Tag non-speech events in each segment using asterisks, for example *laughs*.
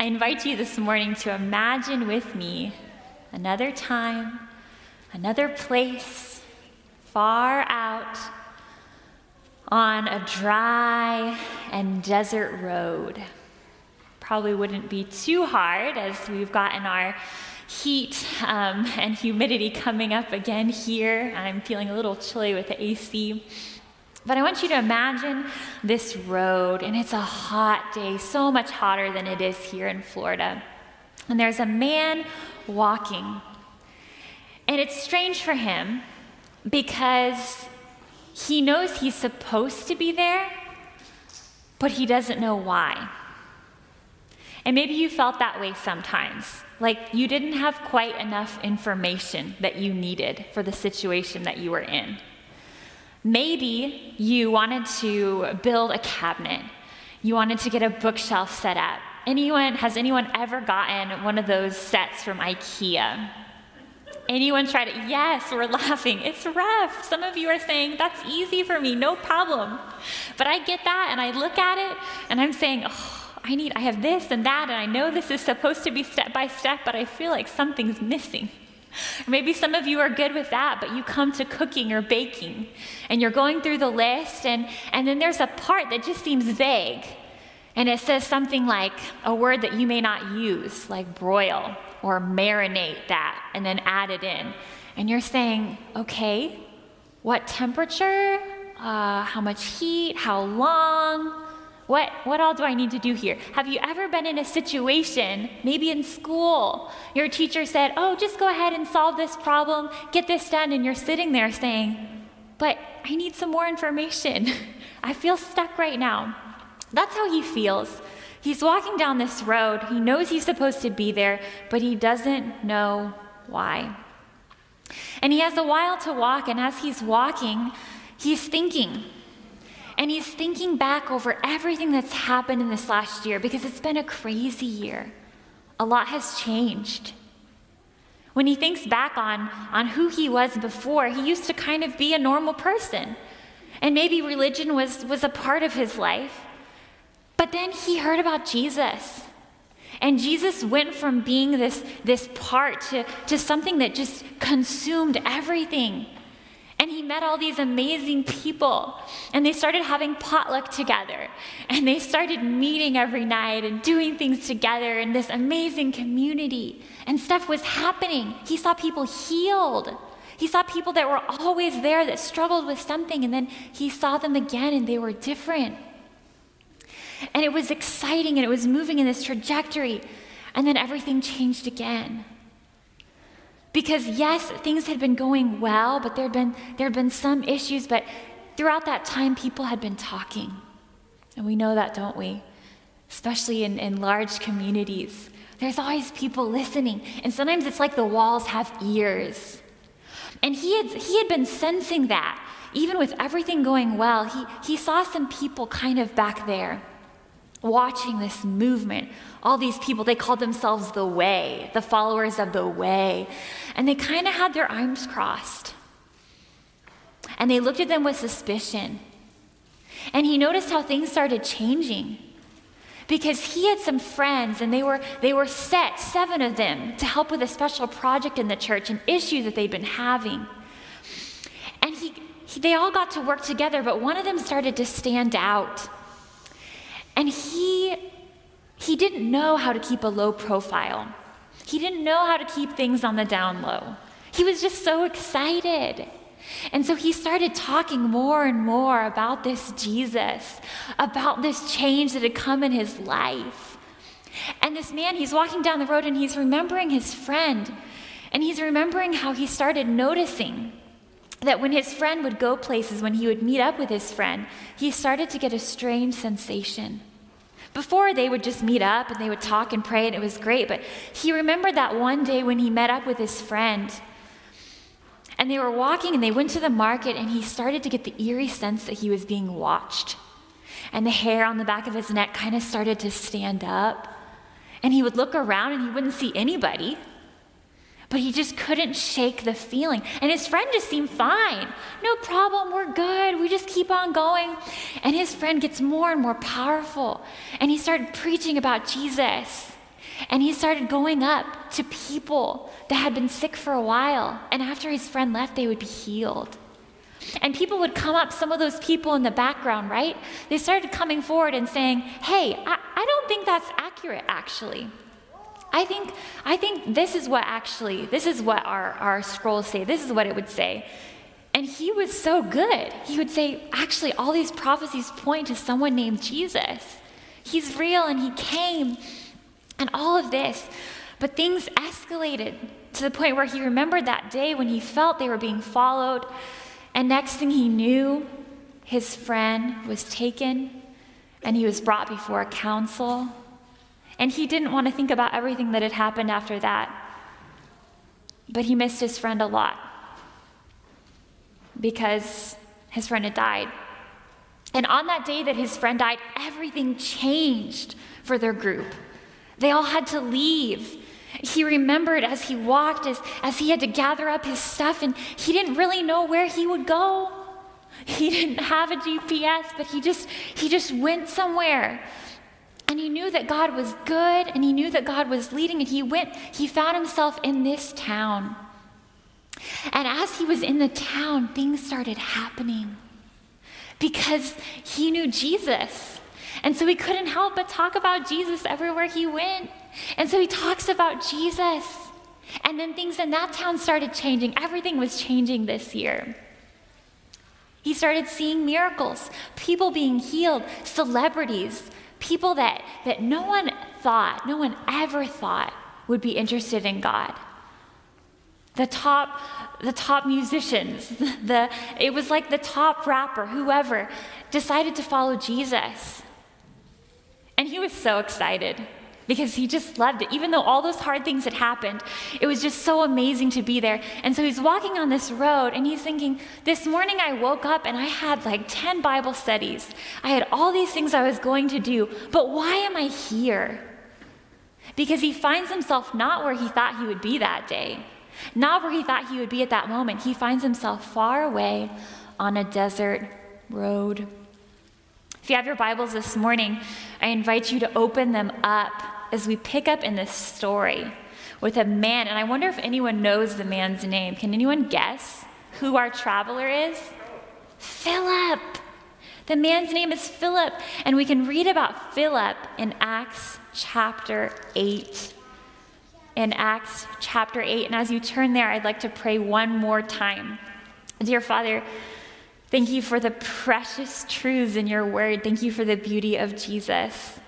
I invite you this morning to imagine with me another time, another place, far out on a dry and desert road. Probably wouldn't be too hard as we've gotten our heat um, and humidity coming up again here. I'm feeling a little chilly with the AC. But I want you to imagine this road, and it's a hot day, so much hotter than it is here in Florida. And there's a man walking. And it's strange for him because he knows he's supposed to be there, but he doesn't know why. And maybe you felt that way sometimes, like you didn't have quite enough information that you needed for the situation that you were in. Maybe you wanted to build a cabinet. You wanted to get a bookshelf set up. Anyone, has anyone ever gotten one of those sets from IKEA? Anyone tried it? Yes, we're laughing. It's rough. Some of you are saying, that's easy for me, no problem. But I get that and I look at it and I'm saying, oh, I need, I have this and that, and I know this is supposed to be step by step, but I feel like something's missing. Maybe some of you are good with that, but you come to cooking or baking and you're going through the list, and, and then there's a part that just seems vague. And it says something like a word that you may not use, like broil or marinate that, and then add it in. And you're saying, okay, what temperature? Uh, how much heat? How long? What, what all do I need to do here? Have you ever been in a situation, maybe in school, your teacher said, Oh, just go ahead and solve this problem, get this done, and you're sitting there saying, But I need some more information. *laughs* I feel stuck right now. That's how he feels. He's walking down this road. He knows he's supposed to be there, but he doesn't know why. And he has a while to walk, and as he's walking, he's thinking. And he's thinking back over everything that's happened in this last year because it's been a crazy year. A lot has changed. When he thinks back on, on who he was before, he used to kind of be a normal person. And maybe religion was, was a part of his life. But then he heard about Jesus. And Jesus went from being this, this part to, to something that just consumed everything. And he met all these amazing people. And they started having potluck together. And they started meeting every night and doing things together in this amazing community. And stuff was happening. He saw people healed. He saw people that were always there that struggled with something. And then he saw them again and they were different. And it was exciting and it was moving in this trajectory. And then everything changed again. Because yes, things had been going well, but there had been, there had been some issues, but throughout that time, people had been talking. And we know that, don't we? Especially in, in large communities. There's always people listening. And sometimes it's like the walls have ears. And he had, he had been sensing that. Even with everything going well, he, he saw some people kind of back there watching this movement. All these people, they called themselves the Way, the followers of the Way. And they kind of had their arms crossed. And they looked at them with suspicion. And he noticed how things started changing. Because he had some friends and they were, they were set, seven of them, to help with a special project in the church, an issue that they'd been having. And he, he, they all got to work together, but one of them started to stand out. And he, he didn't know how to keep a low profile. He didn't know how to keep things on the down low. He was just so excited. And so he started talking more and more about this Jesus, about this change that had come in his life. And this man, he's walking down the road and he's remembering his friend. And he's remembering how he started noticing that when his friend would go places, when he would meet up with his friend, he started to get a strange sensation. Before, they would just meet up and they would talk and pray, and it was great. But he remembered that one day when he met up with his friend, and they were walking and they went to the market, and he started to get the eerie sense that he was being watched. And the hair on the back of his neck kind of started to stand up. And he would look around and he wouldn't see anybody. But he just couldn't shake the feeling. And his friend just seemed fine. No problem, we're good. We just keep on going. And his friend gets more and more powerful. And he started preaching about Jesus. And he started going up to people that had been sick for a while. And after his friend left, they would be healed. And people would come up, some of those people in the background, right? They started coming forward and saying, Hey, I, I don't think that's accurate, actually. I think, I think this is what actually, this is what our, our scrolls say. This is what it would say. And he was so good. He would say, actually, all these prophecies point to someone named Jesus. He's real and he came and all of this. But things escalated to the point where he remembered that day when he felt they were being followed. And next thing he knew, his friend was taken and he was brought before a council. And he didn't want to think about everything that had happened after that. But he missed his friend a lot because his friend had died. And on that day that his friend died, everything changed for their group. They all had to leave. He remembered as he walked, as, as he had to gather up his stuff, and he didn't really know where he would go. He *laughs* didn't have a GPS, but he just he just went somewhere. And he knew that God was good and he knew that God was leading and he went he found himself in this town. And as he was in the town, things started happening because he knew Jesus. And so he couldn't help but talk about Jesus everywhere he went. And so he talks about Jesus. And then things in that town started changing. Everything was changing this year. He started seeing miracles, people being healed, celebrities, people that, that no one thought, no one ever thought would be interested in God. The top, the top musicians, *laughs* the, it was like the top rapper, whoever, decided to follow Jesus. And he was so excited because he just loved it. Even though all those hard things had happened, it was just so amazing to be there. And so he's walking on this road and he's thinking, This morning I woke up and I had like 10 Bible studies. I had all these things I was going to do, but why am I here? Because he finds himself not where he thought he would be that day, not where he thought he would be at that moment. He finds himself far away on a desert road. If you have your Bibles this morning, I invite you to open them up as we pick up in this story with a man. And I wonder if anyone knows the man's name. Can anyone guess who our traveler is? Philip. The man's name is Philip. And we can read about Philip in Acts chapter 8. In Acts chapter 8. And as you turn there, I'd like to pray one more time. Dear Father, Thank you for the precious truths in your word. Thank you for the beauty of Jesus.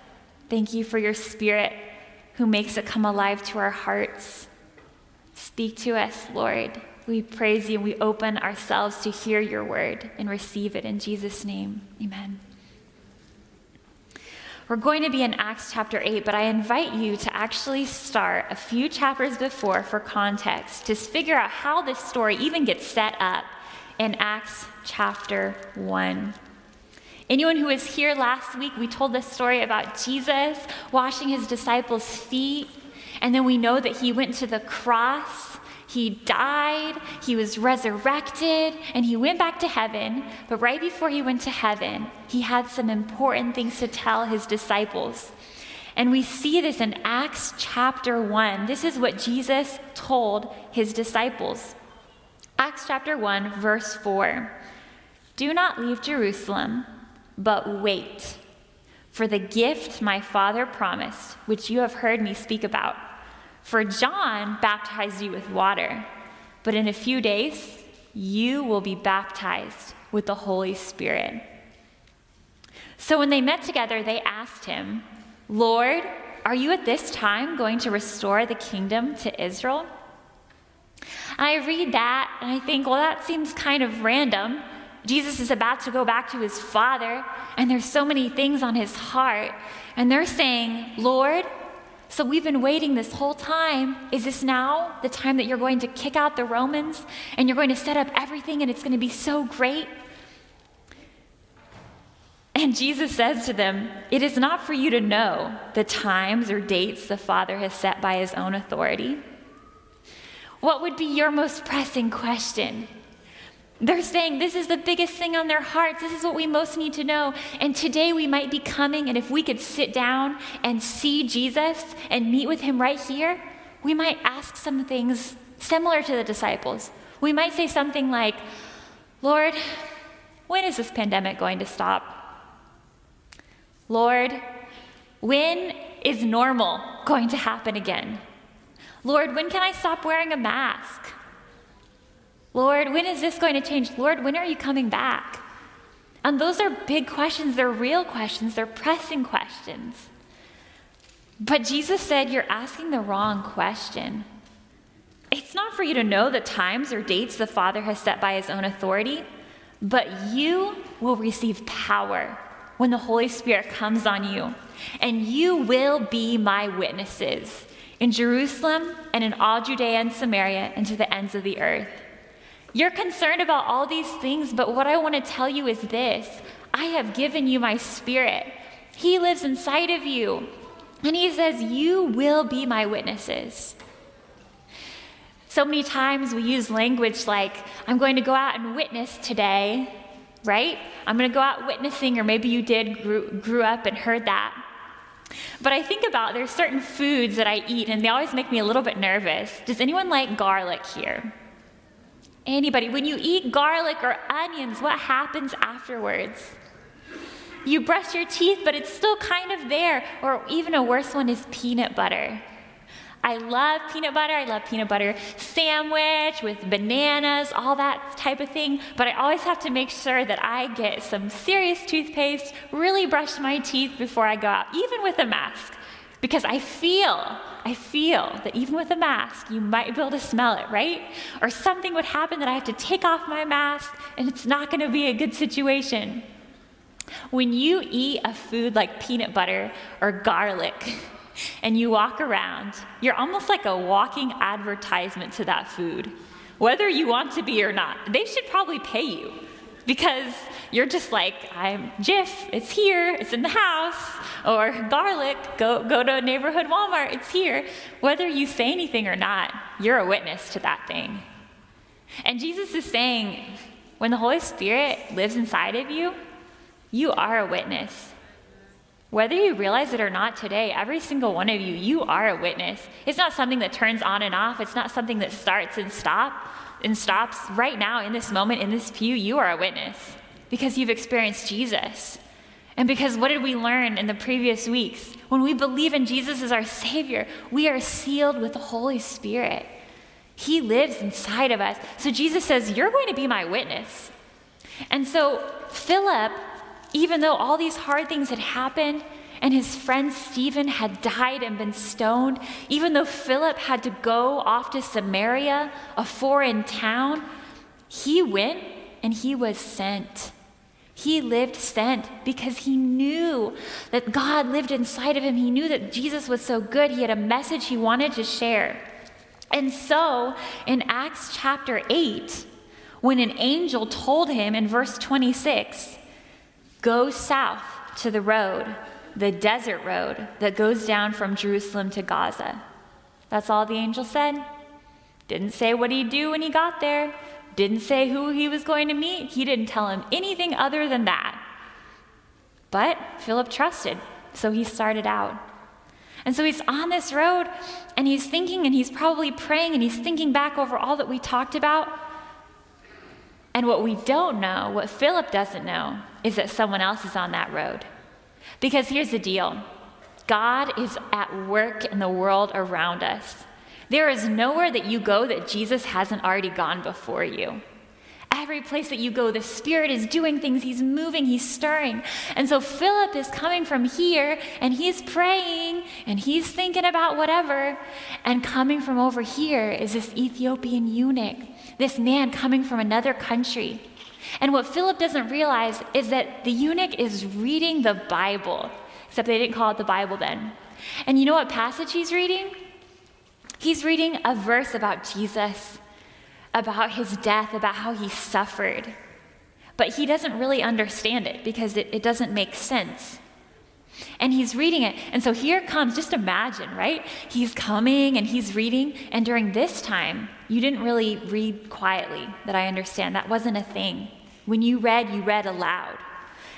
Thank you for your spirit who makes it come alive to our hearts. Speak to us, Lord. We praise you and we open ourselves to hear your word and receive it in Jesus' name. Amen. We're going to be in Acts chapter 8, but I invite you to actually start a few chapters before for context to figure out how this story even gets set up in Acts chapter 1. Anyone who was here last week, we told this story about Jesus washing his disciples' feet, and then we know that he went to the cross. He died, he was resurrected, and he went back to heaven. But right before he went to heaven, he had some important things to tell his disciples. And we see this in Acts chapter 1. This is what Jesus told his disciples. Acts chapter 1, verse 4. Do not leave Jerusalem, but wait for the gift my Father promised, which you have heard me speak about. For John baptized you with water, but in a few days you will be baptized with the Holy Spirit. So when they met together, they asked him, Lord, are you at this time going to restore the kingdom to Israel? I read that and I think, well, that seems kind of random. Jesus is about to go back to his Father, and there's so many things on his heart. And they're saying, Lord, so we've been waiting this whole time. Is this now the time that you're going to kick out the Romans and you're going to set up everything and it's going to be so great? And Jesus says to them, It is not for you to know the times or dates the Father has set by his own authority what would be your most pressing question? They're saying this is the biggest thing on their hearts. This is what we most need to know. And today we might be coming, and if we could sit down and see Jesus and meet with him right here, we might ask some things similar to the disciples. We might say something like, Lord, when is this pandemic going to stop? Lord, when is normal going to happen again? Lord, when can I stop wearing a mask? Lord, when is this going to change? Lord, when are you coming back? And those are big questions. They're real questions. They're pressing questions. But Jesus said, You're asking the wrong question. It's not for you to know the times or dates the Father has set by his own authority, but you will receive power when the Holy Spirit comes on you, and you will be my witnesses in Jerusalem and in all Judea and Samaria and to the ends of the earth. You're concerned about all these things, but what I want to tell you is this I have given you my spirit. He lives inside of you. And he says, You will be my witnesses. So many times we use language like, I'm going to go out and witness today, right? I'm going to go out witnessing, or maybe you did, grew, grew up and heard that. But I think about there's certain foods that I eat and they always make me a little bit nervous. Does anyone like garlic here? Anybody, when you eat garlic or onions, what happens afterwards? You brush your teeth, but it's still kind of there. Or even a worse one is peanut butter. I love peanut butter. I love peanut butter sandwich with bananas, all that type of thing. But I always have to make sure that I get some serious toothpaste, really brush my teeth before I go out, even with a mask. Because I feel, I feel that even with a mask, you might be able to smell it, right? Or something would happen that I have to take off my mask and it's not going to be a good situation. When you eat a food like peanut butter or garlic, *laughs* and you walk around, you're almost like a walking advertisement to that food, whether you want to be or not. They should probably pay you because you're just like, I'm Jif, it's here, it's in the house, or garlic, go, go to a neighborhood Walmart, it's here. Whether you say anything or not, you're a witness to that thing. And Jesus is saying, when the Holy Spirit lives inside of you, you are a witness. Whether you realize it or not today, every single one of you, you are a witness. It's not something that turns on and off. It's not something that starts and stop and stops. Right now, in this moment, in this pew, you are a witness because you've experienced Jesus. And because what did we learn in the previous weeks? When we believe in Jesus as our Savior, we are sealed with the Holy Spirit. He lives inside of us. So Jesus says, You're going to be my witness. And so Philip even though all these hard things had happened and his friend Stephen had died and been stoned, even though Philip had to go off to Samaria, a foreign town, he went and he was sent. He lived sent because he knew that God lived inside of him. He knew that Jesus was so good. He had a message he wanted to share. And so in Acts chapter 8, when an angel told him in verse 26, Go south to the road, the desert road that goes down from Jerusalem to Gaza. That's all the angel said. Didn't say what he'd do when he got there, didn't say who he was going to meet. He didn't tell him anything other than that. But Philip trusted, so he started out. And so he's on this road and he's thinking and he's probably praying and he's thinking back over all that we talked about. And what we don't know, what Philip doesn't know, is that someone else is on that road. Because here's the deal God is at work in the world around us. There is nowhere that you go that Jesus hasn't already gone before you. Every place that you go, the Spirit is doing things, He's moving, He's stirring. And so Philip is coming from here and he's praying and he's thinking about whatever. And coming from over here is this Ethiopian eunuch this man coming from another country. And what Philip doesn't realize is that the eunuch is reading the Bible, except they didn't call it the Bible then. And you know what passage he's reading? He's reading a verse about Jesus, about his death, about how he suffered. But he doesn't really understand it because it, it doesn't make sense. And he's reading it. And so here comes, just imagine, right? He's coming and he's reading. And during this time, you didn't really read quietly, that I understand. That wasn't a thing. When you read, you read aloud.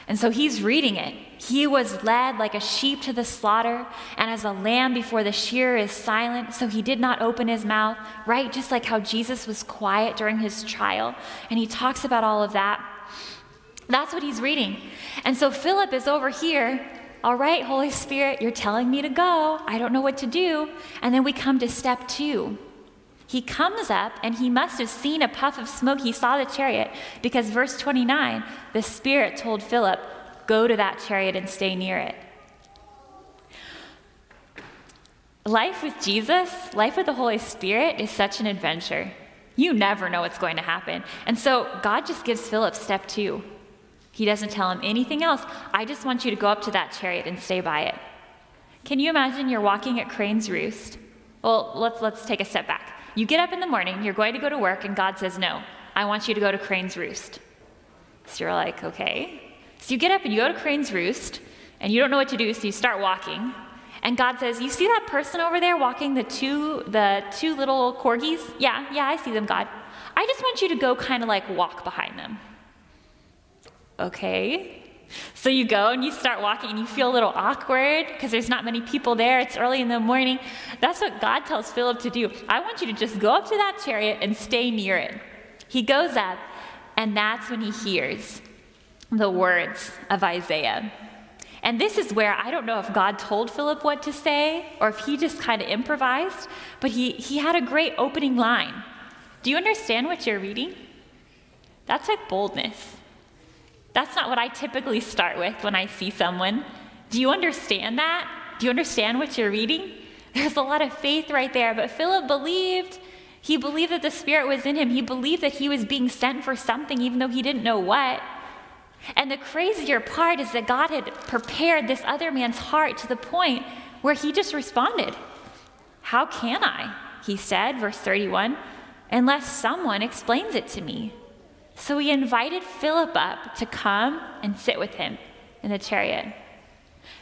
And so he's reading it. He was led like a sheep to the slaughter, and as a lamb before the shearer is silent, so he did not open his mouth, right? Just like how Jesus was quiet during his trial. And he talks about all of that. That's what he's reading. And so Philip is over here. All right, Holy Spirit, you're telling me to go. I don't know what to do. And then we come to step two. He comes up and he must have seen a puff of smoke. He saw the chariot because, verse 29, the Spirit told Philip, Go to that chariot and stay near it. Life with Jesus, life with the Holy Spirit is such an adventure. You never know what's going to happen. And so God just gives Philip step two. He doesn't tell him anything else. I just want you to go up to that chariot and stay by it. Can you imagine you're walking at Crane's Roost? Well, let's, let's take a step back. You get up in the morning, you're going to go to work, and God says, No, I want you to go to Crane's Roost. So you're like, Okay. So you get up and you go to Crane's Roost, and you don't know what to do, so you start walking. And God says, You see that person over there walking the two, the two little corgis? Yeah, yeah, I see them, God. I just want you to go kind of like walk behind them. Okay. So you go and you start walking and you feel a little awkward because there's not many people there. It's early in the morning. That's what God tells Philip to do. I want you to just go up to that chariot and stay near it. He goes up, and that's when he hears the words of Isaiah. And this is where I don't know if God told Philip what to say or if he just kind of improvised, but he, he had a great opening line. Do you understand what you're reading? That's like boldness. That's not what I typically start with when I see someone. Do you understand that? Do you understand what you're reading? *laughs* There's a lot of faith right there. But Philip believed. He believed that the Spirit was in him. He believed that he was being sent for something, even though he didn't know what. And the crazier part is that God had prepared this other man's heart to the point where he just responded. How can I? He said, verse 31, unless someone explains it to me. So he invited Philip up to come and sit with him in the chariot.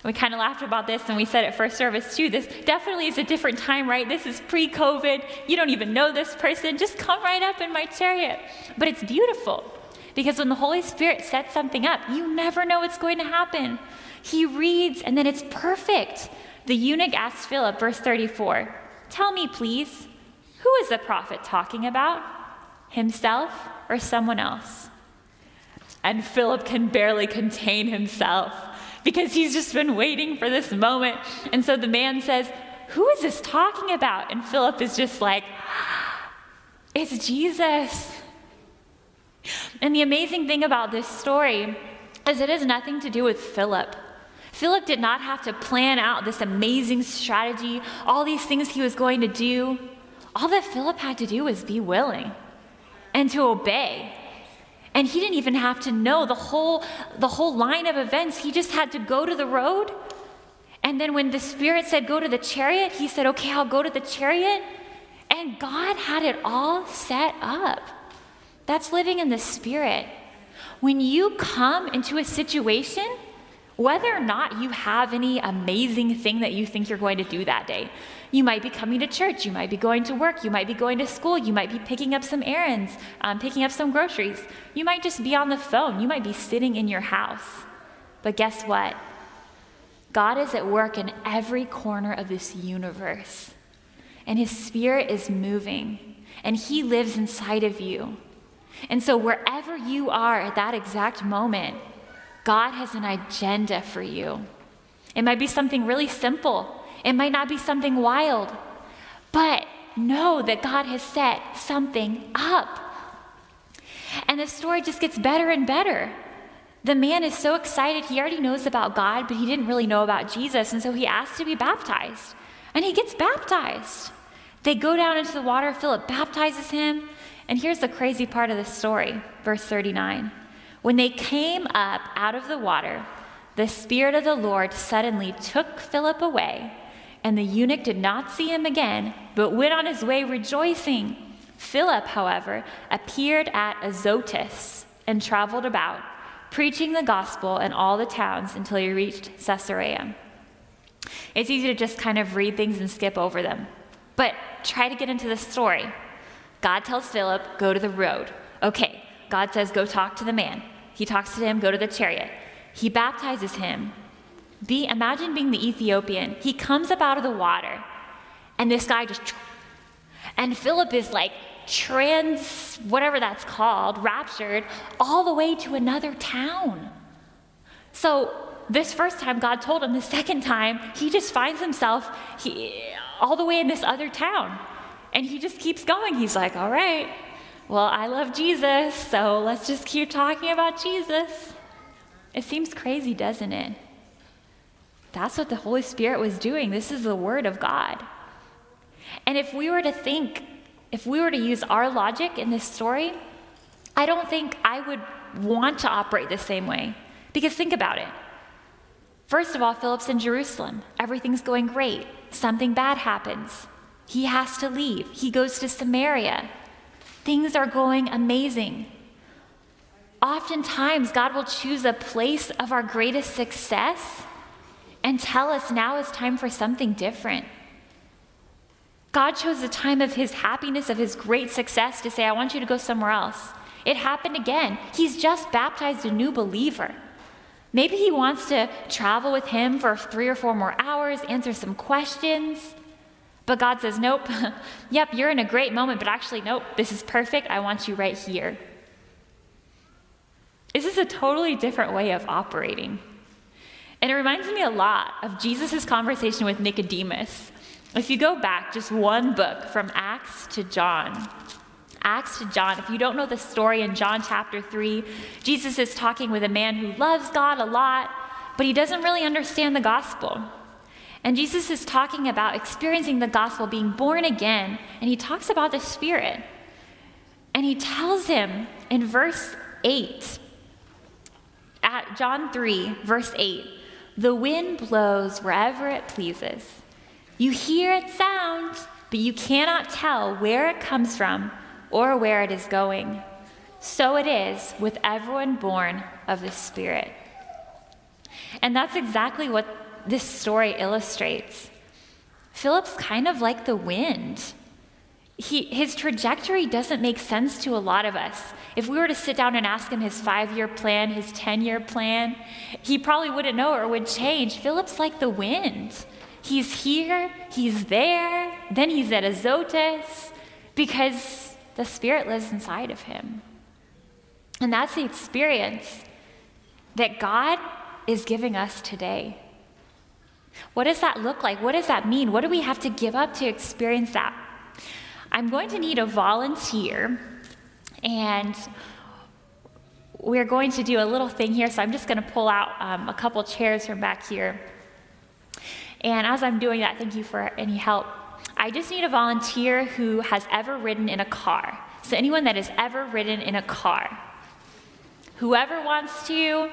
We kind of laughed about this and we said at first service too this definitely is a different time, right? This is pre COVID. You don't even know this person. Just come right up in my chariot. But it's beautiful because when the Holy Spirit sets something up, you never know what's going to happen. He reads and then it's perfect. The eunuch asked Philip, verse 34, Tell me, please, who is the prophet talking about? Himself or someone else. And Philip can barely contain himself because he's just been waiting for this moment. And so the man says, Who is this talking about? And Philip is just like, ah, It's Jesus. And the amazing thing about this story is it has nothing to do with Philip. Philip did not have to plan out this amazing strategy, all these things he was going to do. All that Philip had to do was be willing and to obey. And he didn't even have to know the whole, the whole line of events. He just had to go to the road. And then when the Spirit said, Go to the chariot, he said, Okay, I'll go to the chariot. And God had it all set up. That's living in the Spirit. When you come into a situation, whether or not you have any amazing thing that you think you're going to do that day, you might be coming to church, you might be going to work, you might be going to school, you might be picking up some errands, um, picking up some groceries. You might just be on the phone, you might be sitting in your house. But guess what? God is at work in every corner of this universe, and His Spirit is moving, and He lives inside of you. And so, wherever you are at that exact moment, God has an agenda for you. It might be something really simple. It might not be something wild, but know that God has set something up. And the story just gets better and better. The man is so excited. He already knows about God, but he didn't really know about Jesus. And so he asks to be baptized. And he gets baptized. They go down into the water. Philip baptizes him. And here's the crazy part of the story, verse 39. When they came up out of the water, the Spirit of the Lord suddenly took Philip away and the eunuch did not see him again, but went on his way rejoicing. Philip, however, appeared at Azotus and traveled about, preaching the gospel in all the towns until he reached Caesarea. It's easy to just kind of read things and skip over them. But try to get into the story. God tells Philip, go to the road. Okay, God says, go talk to the man. He talks to him, go to the chariot. He baptizes him. Be, imagine being the Ethiopian. He comes up out of the water, and this guy just, and Philip is like trans, whatever that's called, raptured, all the way to another town. So this first time God told him, the second time, he just finds himself he, all the way in this other town. And he just keeps going. He's like, all right, well, I love Jesus, so let's just keep talking about Jesus. It seems crazy, doesn't it? That's what the Holy Spirit was doing. This is the Word of God. And if we were to think, if we were to use our logic in this story, I don't think I would want to operate the same way. Because think about it. First of all, Philip's in Jerusalem. Everything's going great. Something bad happens. He has to leave. He goes to Samaria. Things are going amazing. Oftentimes, God will choose a place of our greatest success and tell us now is time for something different. God chose the time of his happiness, of his great success, to say, I want you to go somewhere else. It happened again. He's just baptized a new believer. Maybe he wants to travel with him for three or four more hours, answer some questions. But God says, Nope, *laughs* yep, you're in a great moment, but actually, nope, this is perfect. I want you right here. This is a totally different way of operating. And it reminds me a lot of Jesus' conversation with Nicodemus. If you go back just one book from Acts to John, Acts to John, if you don't know the story in John chapter 3, Jesus is talking with a man who loves God a lot, but he doesn't really understand the gospel. And Jesus is talking about experiencing the gospel, being born again, and he talks about the Spirit. And he tells him in verse 8, at John 3, verse 8, the wind blows wherever it pleases. You hear its sound, but you cannot tell where it comes from or where it is going. So it is with everyone born of the Spirit. And that's exactly what this story illustrates. Philip's kind of like the wind. He, his trajectory doesn't make sense to a lot of us. If we were to sit down and ask him his five year plan, his 10 year plan, he probably wouldn't know or would change. Philip's like the wind. He's here, he's there, then he's at Azotus because the Spirit lives inside of him. And that's the experience that God is giving us today. What does that look like? What does that mean? What do we have to give up to experience that? I'm going to need a volunteer, and we're going to do a little thing here. So I'm just going to pull out um, a couple chairs from back here. And as I'm doing that, thank you for any help. I just need a volunteer who has ever ridden in a car. So anyone that has ever ridden in a car. Whoever wants to,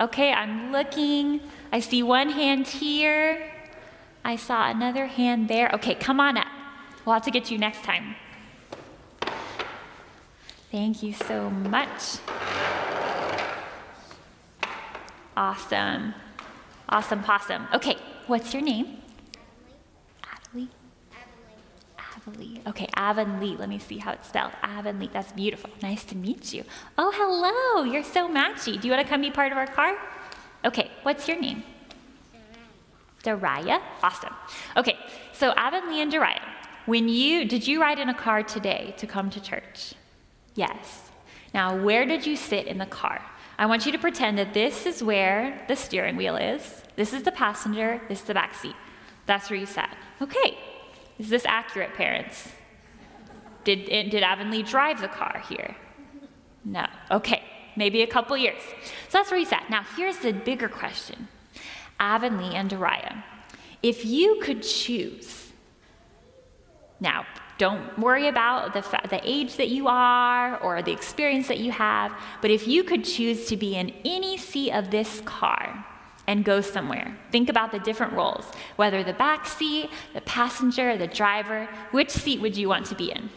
okay, I'm looking. I see one hand here. I saw another hand there. Okay, come on up. We'll have to get you next time. Thank you so much. Awesome. Awesome possum. Okay, what's your name? Adelie. Avonlea. Okay, Avonlea. Let me see how it's spelled. Avonlea. That's beautiful. Nice to meet you. Oh, hello. You're so matchy. Do you want to come be part of our car? Okay, what's your name? Dariah. Awesome. Okay, so Avonlea and Dariah, when you did you ride in a car today to come to church? Yes. Now, where did you sit in the car? I want you to pretend that this is where the steering wheel is. This is the passenger. This is the back seat. That's where you sat. Okay. Is this accurate, parents? Did, did Avonlea drive the car here? No. Okay maybe a couple years. So that's where you sat. Now, here's the bigger question Avonlea and Dariah. If you could choose, now, don't worry about the, fa- the age that you are or the experience that you have, but if you could choose to be in any seat of this car, and go somewhere. Think about the different roles, whether the back seat, the passenger, the driver, which seat would you want to be in?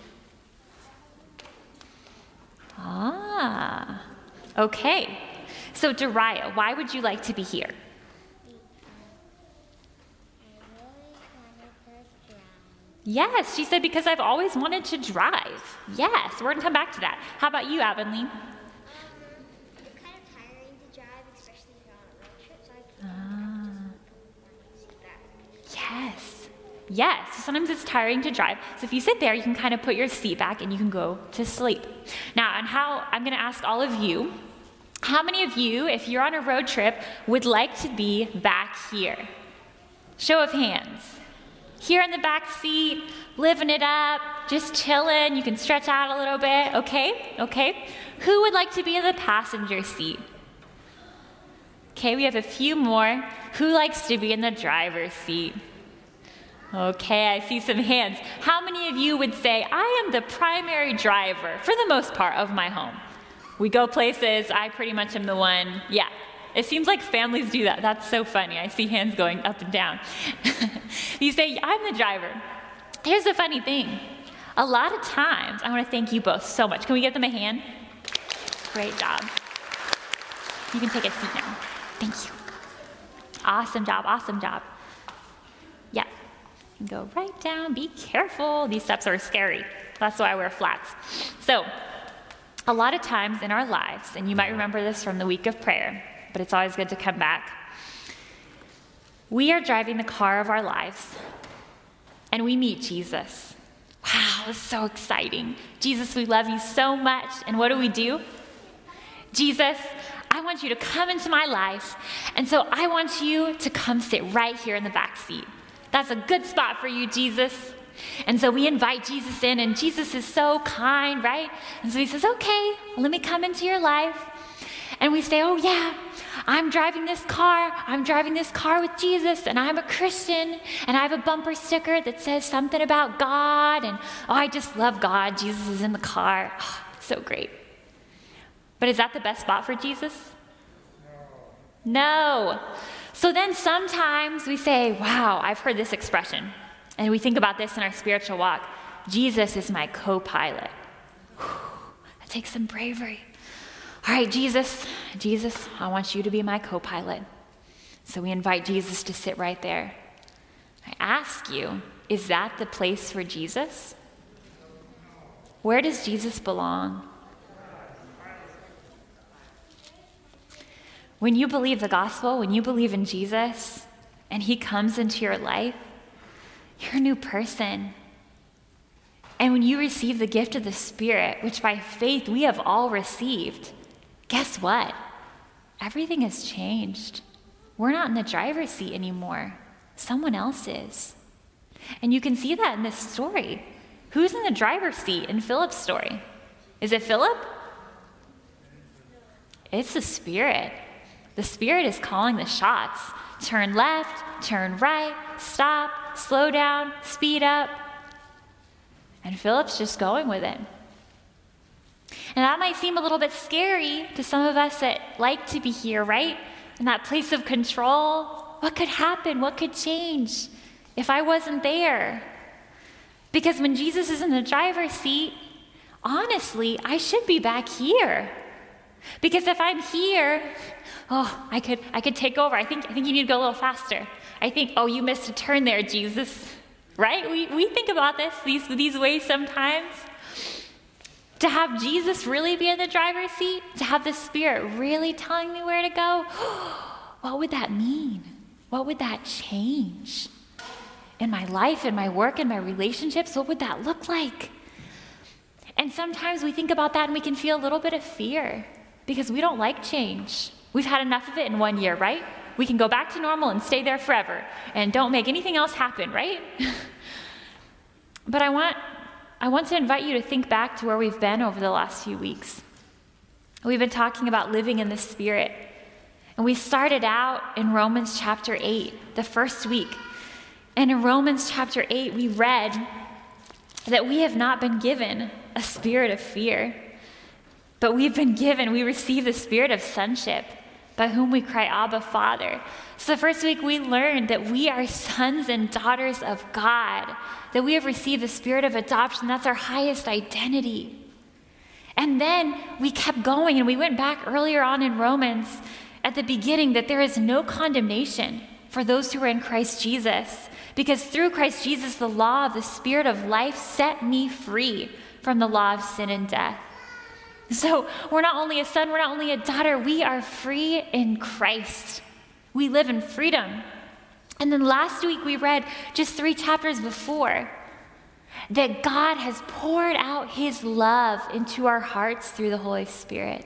Ah, Okay, So, Dariah, why would you like to be here? Yes, she said, because I've always wanted to drive. Yes, we're going to come back to that. How about you, Avonlea? Um, it's kind of tiring to drive, especially if you're on a road trip, so I can see. Yes. Yes. So sometimes it's tiring to drive. So if you sit there, you can kind of put your seat back and you can go to sleep. Now, and how I'm going to ask all of you how many of you, if you're on a road trip, would like to be back here? Show of hands. Here in the back seat, living it up, just chilling. You can stretch out a little bit. Okay? Okay. Who would like to be in the passenger seat? Okay, we have a few more. Who likes to be in the driver's seat? Okay, I see some hands. How many of you would say, I am the primary driver, for the most part, of my home? We go places, I pretty much am the one. Yeah, it seems like families do that. That's so funny. I see hands going up and down. *laughs* you say, I'm the driver. Here's the funny thing a lot of times, I want to thank you both so much. Can we give them a hand? Great job. You can take a seat now. Thank you. Awesome job, awesome job. Yeah. Go right down, be careful. These steps are scary. That's why I wear flats. So, a lot of times in our lives, and you might remember this from the week of prayer, but it's always good to come back. We are driving the car of our lives, and we meet Jesus. Wow, it's so exciting. Jesus, we love you so much. And what do we do? Jesus, I want you to come into my life, and so I want you to come sit right here in the back seat. That's a good spot for you, Jesus. And so we invite Jesus in, and Jesus is so kind, right? And so he says, Okay, let me come into your life. And we say, Oh, yeah, I'm driving this car. I'm driving this car with Jesus, and I'm a Christian, and I have a bumper sticker that says something about God, and oh, I just love God. Jesus is in the car. Oh, *sighs* it's so great. But is that the best spot for Jesus? No. So then sometimes we say, Wow, I've heard this expression. And we think about this in our spiritual walk Jesus is my co pilot. That takes some bravery. All right, Jesus, Jesus, I want you to be my co pilot. So we invite Jesus to sit right there. I ask you, is that the place for Jesus? Where does Jesus belong? When you believe the gospel, when you believe in Jesus, and he comes into your life, you're a new person. And when you receive the gift of the Spirit, which by faith we have all received, guess what? Everything has changed. We're not in the driver's seat anymore, someone else is. And you can see that in this story. Who's in the driver's seat in Philip's story? Is it Philip? It's the Spirit. The Spirit is calling the shots. Turn left, turn right, stop, slow down, speed up. And Philip's just going with it. And that might seem a little bit scary to some of us that like to be here, right? In that place of control. What could happen? What could change if I wasn't there? Because when Jesus is in the driver's seat, honestly, I should be back here. Because if I'm here, oh, I could, I could take over. I think, I think you need to go a little faster. I think, oh, you missed a turn there, Jesus. Right? We, we think about this these, these ways sometimes. To have Jesus really be in the driver's seat, to have the Spirit really telling me where to go, *gasps* what would that mean? What would that change? In my life, in my work, in my relationships, what would that look like? And sometimes we think about that and we can feel a little bit of fear because we don't like change. We've had enough of it in one year, right? We can go back to normal and stay there forever and don't make anything else happen, right? *laughs* but I want, I want to invite you to think back to where we've been over the last few weeks. We've been talking about living in the Spirit. And we started out in Romans chapter 8, the first week. And in Romans chapter 8, we read that we have not been given a spirit of fear but we've been given, we receive the spirit of sonship by whom we cry, Abba, Father. So, the first week we learned that we are sons and daughters of God, that we have received the spirit of adoption. That's our highest identity. And then we kept going and we went back earlier on in Romans at the beginning that there is no condemnation for those who are in Christ Jesus. Because through Christ Jesus, the law of the Spirit of life set me free from the law of sin and death. So we're not only a son, we're not only a daughter, we are free in Christ. We live in freedom. And then last week we read just three chapters before that God has poured out his love into our hearts through the Holy Spirit.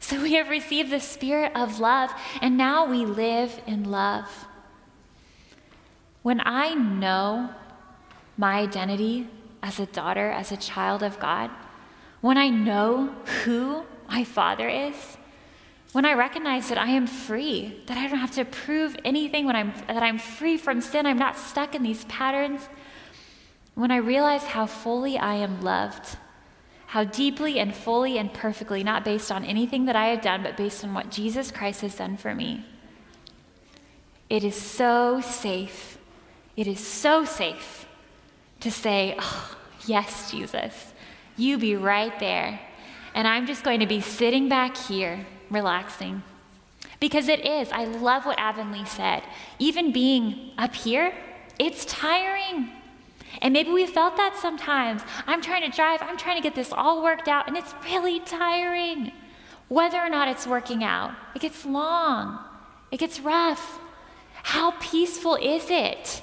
So we have received the spirit of love, and now we live in love. When I know my identity as a daughter, as a child of God, when I know who my Father is, when I recognize that I am free, that I don't have to prove anything, when I'm, that I'm free from sin, I'm not stuck in these patterns, when I realize how fully I am loved, how deeply and fully and perfectly, not based on anything that I have done, but based on what Jesus Christ has done for me, it is so safe. It is so safe to say, oh, Yes, Jesus, you be right there. And I'm just going to be sitting back here relaxing. Because it is. I love what Avonlea said. Even being up here, it's tiring. And maybe we felt that sometimes. I'm trying to drive, I'm trying to get this all worked out, and it's really tiring. Whether or not it's working out, it gets long, it gets rough. How peaceful is it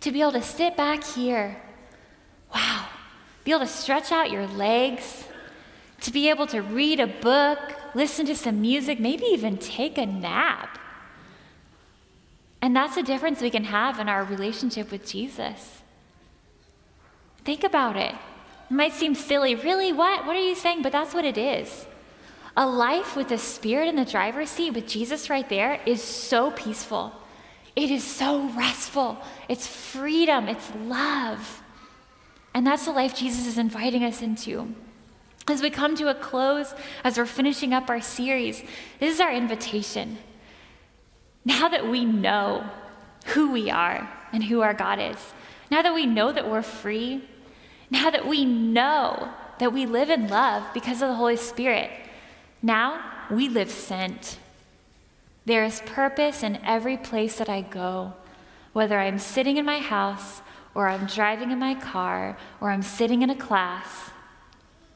to be able to sit back here? Wow, be able to stretch out your legs, to be able to read a book, listen to some music, maybe even take a nap. And that's the difference we can have in our relationship with Jesus. Think about it. It might seem silly. Really? What? What are you saying? But that's what it is. A life with the Spirit in the driver's seat with Jesus right there is so peaceful. It is so restful. It's freedom. It's love. And that's the life Jesus is inviting us into. As we come to a close, as we're finishing up our series, this is our invitation. Now that we know who we are and who our God is, now that we know that we're free, now that we know that we live in love because of the Holy Spirit, now we live sent. There is purpose in every place that I go, whether I'm sitting in my house or I'm driving in my car or I'm sitting in a class.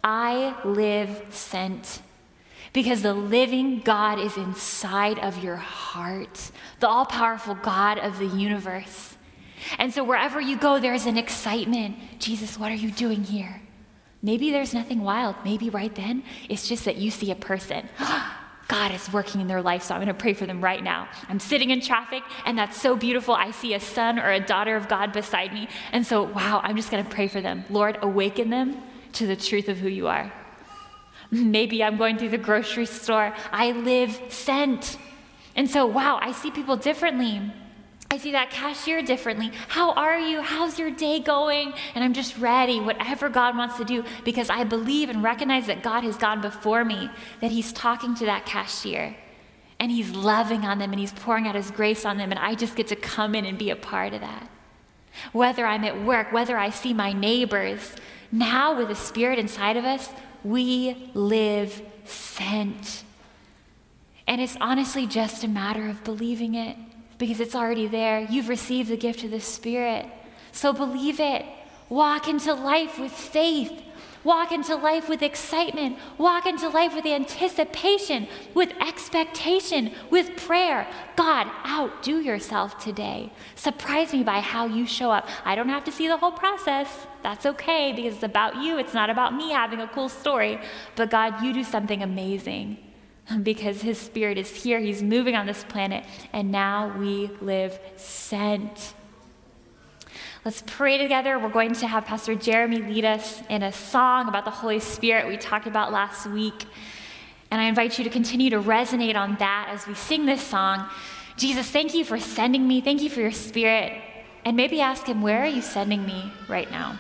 I live sent because the living God is inside of your heart, the all powerful God of the universe. And so wherever you go, there's an excitement. Jesus, what are you doing here? Maybe there's nothing wild. Maybe right then it's just that you see a person. *gasps* God is working in their life, so I'm going to pray for them right now. I'm sitting in traffic, and that's so beautiful. I see a son or a daughter of God beside me. And so, wow, I'm just going to pray for them. Lord, awaken them to the truth of who you are. Maybe I'm going through the grocery store. I live sent. And so, wow, I see people differently. I see that cashier differently. How are you? How's your day going? And I'm just ready, whatever God wants to do, because I believe and recognize that God has gone before me, that He's talking to that cashier, and He's loving on them, and He's pouring out His grace on them, and I just get to come in and be a part of that. Whether I'm at work, whether I see my neighbors, now with the Spirit inside of us, we live sent. And it's honestly just a matter of believing it because it's already there. You've received the gift of the Spirit. So believe it. Walk into life with faith. Walk into life with excitement. Walk into life with anticipation, with expectation, with prayer. God, outdo yourself today. Surprise me by how you show up. I don't have to see the whole process. That's okay because it's about you. It's not about me having a cool story. But God, you do something amazing *laughs* because his spirit is here. He's moving on this planet, and now we live sent. Let's pray together. We're going to have Pastor Jeremy lead us in a song about the Holy Spirit we talked about last week. And I invite you to continue to resonate on that as we sing this song. Jesus, thank you for sending me. Thank you for your spirit. And maybe ask him, Where are you sending me right now?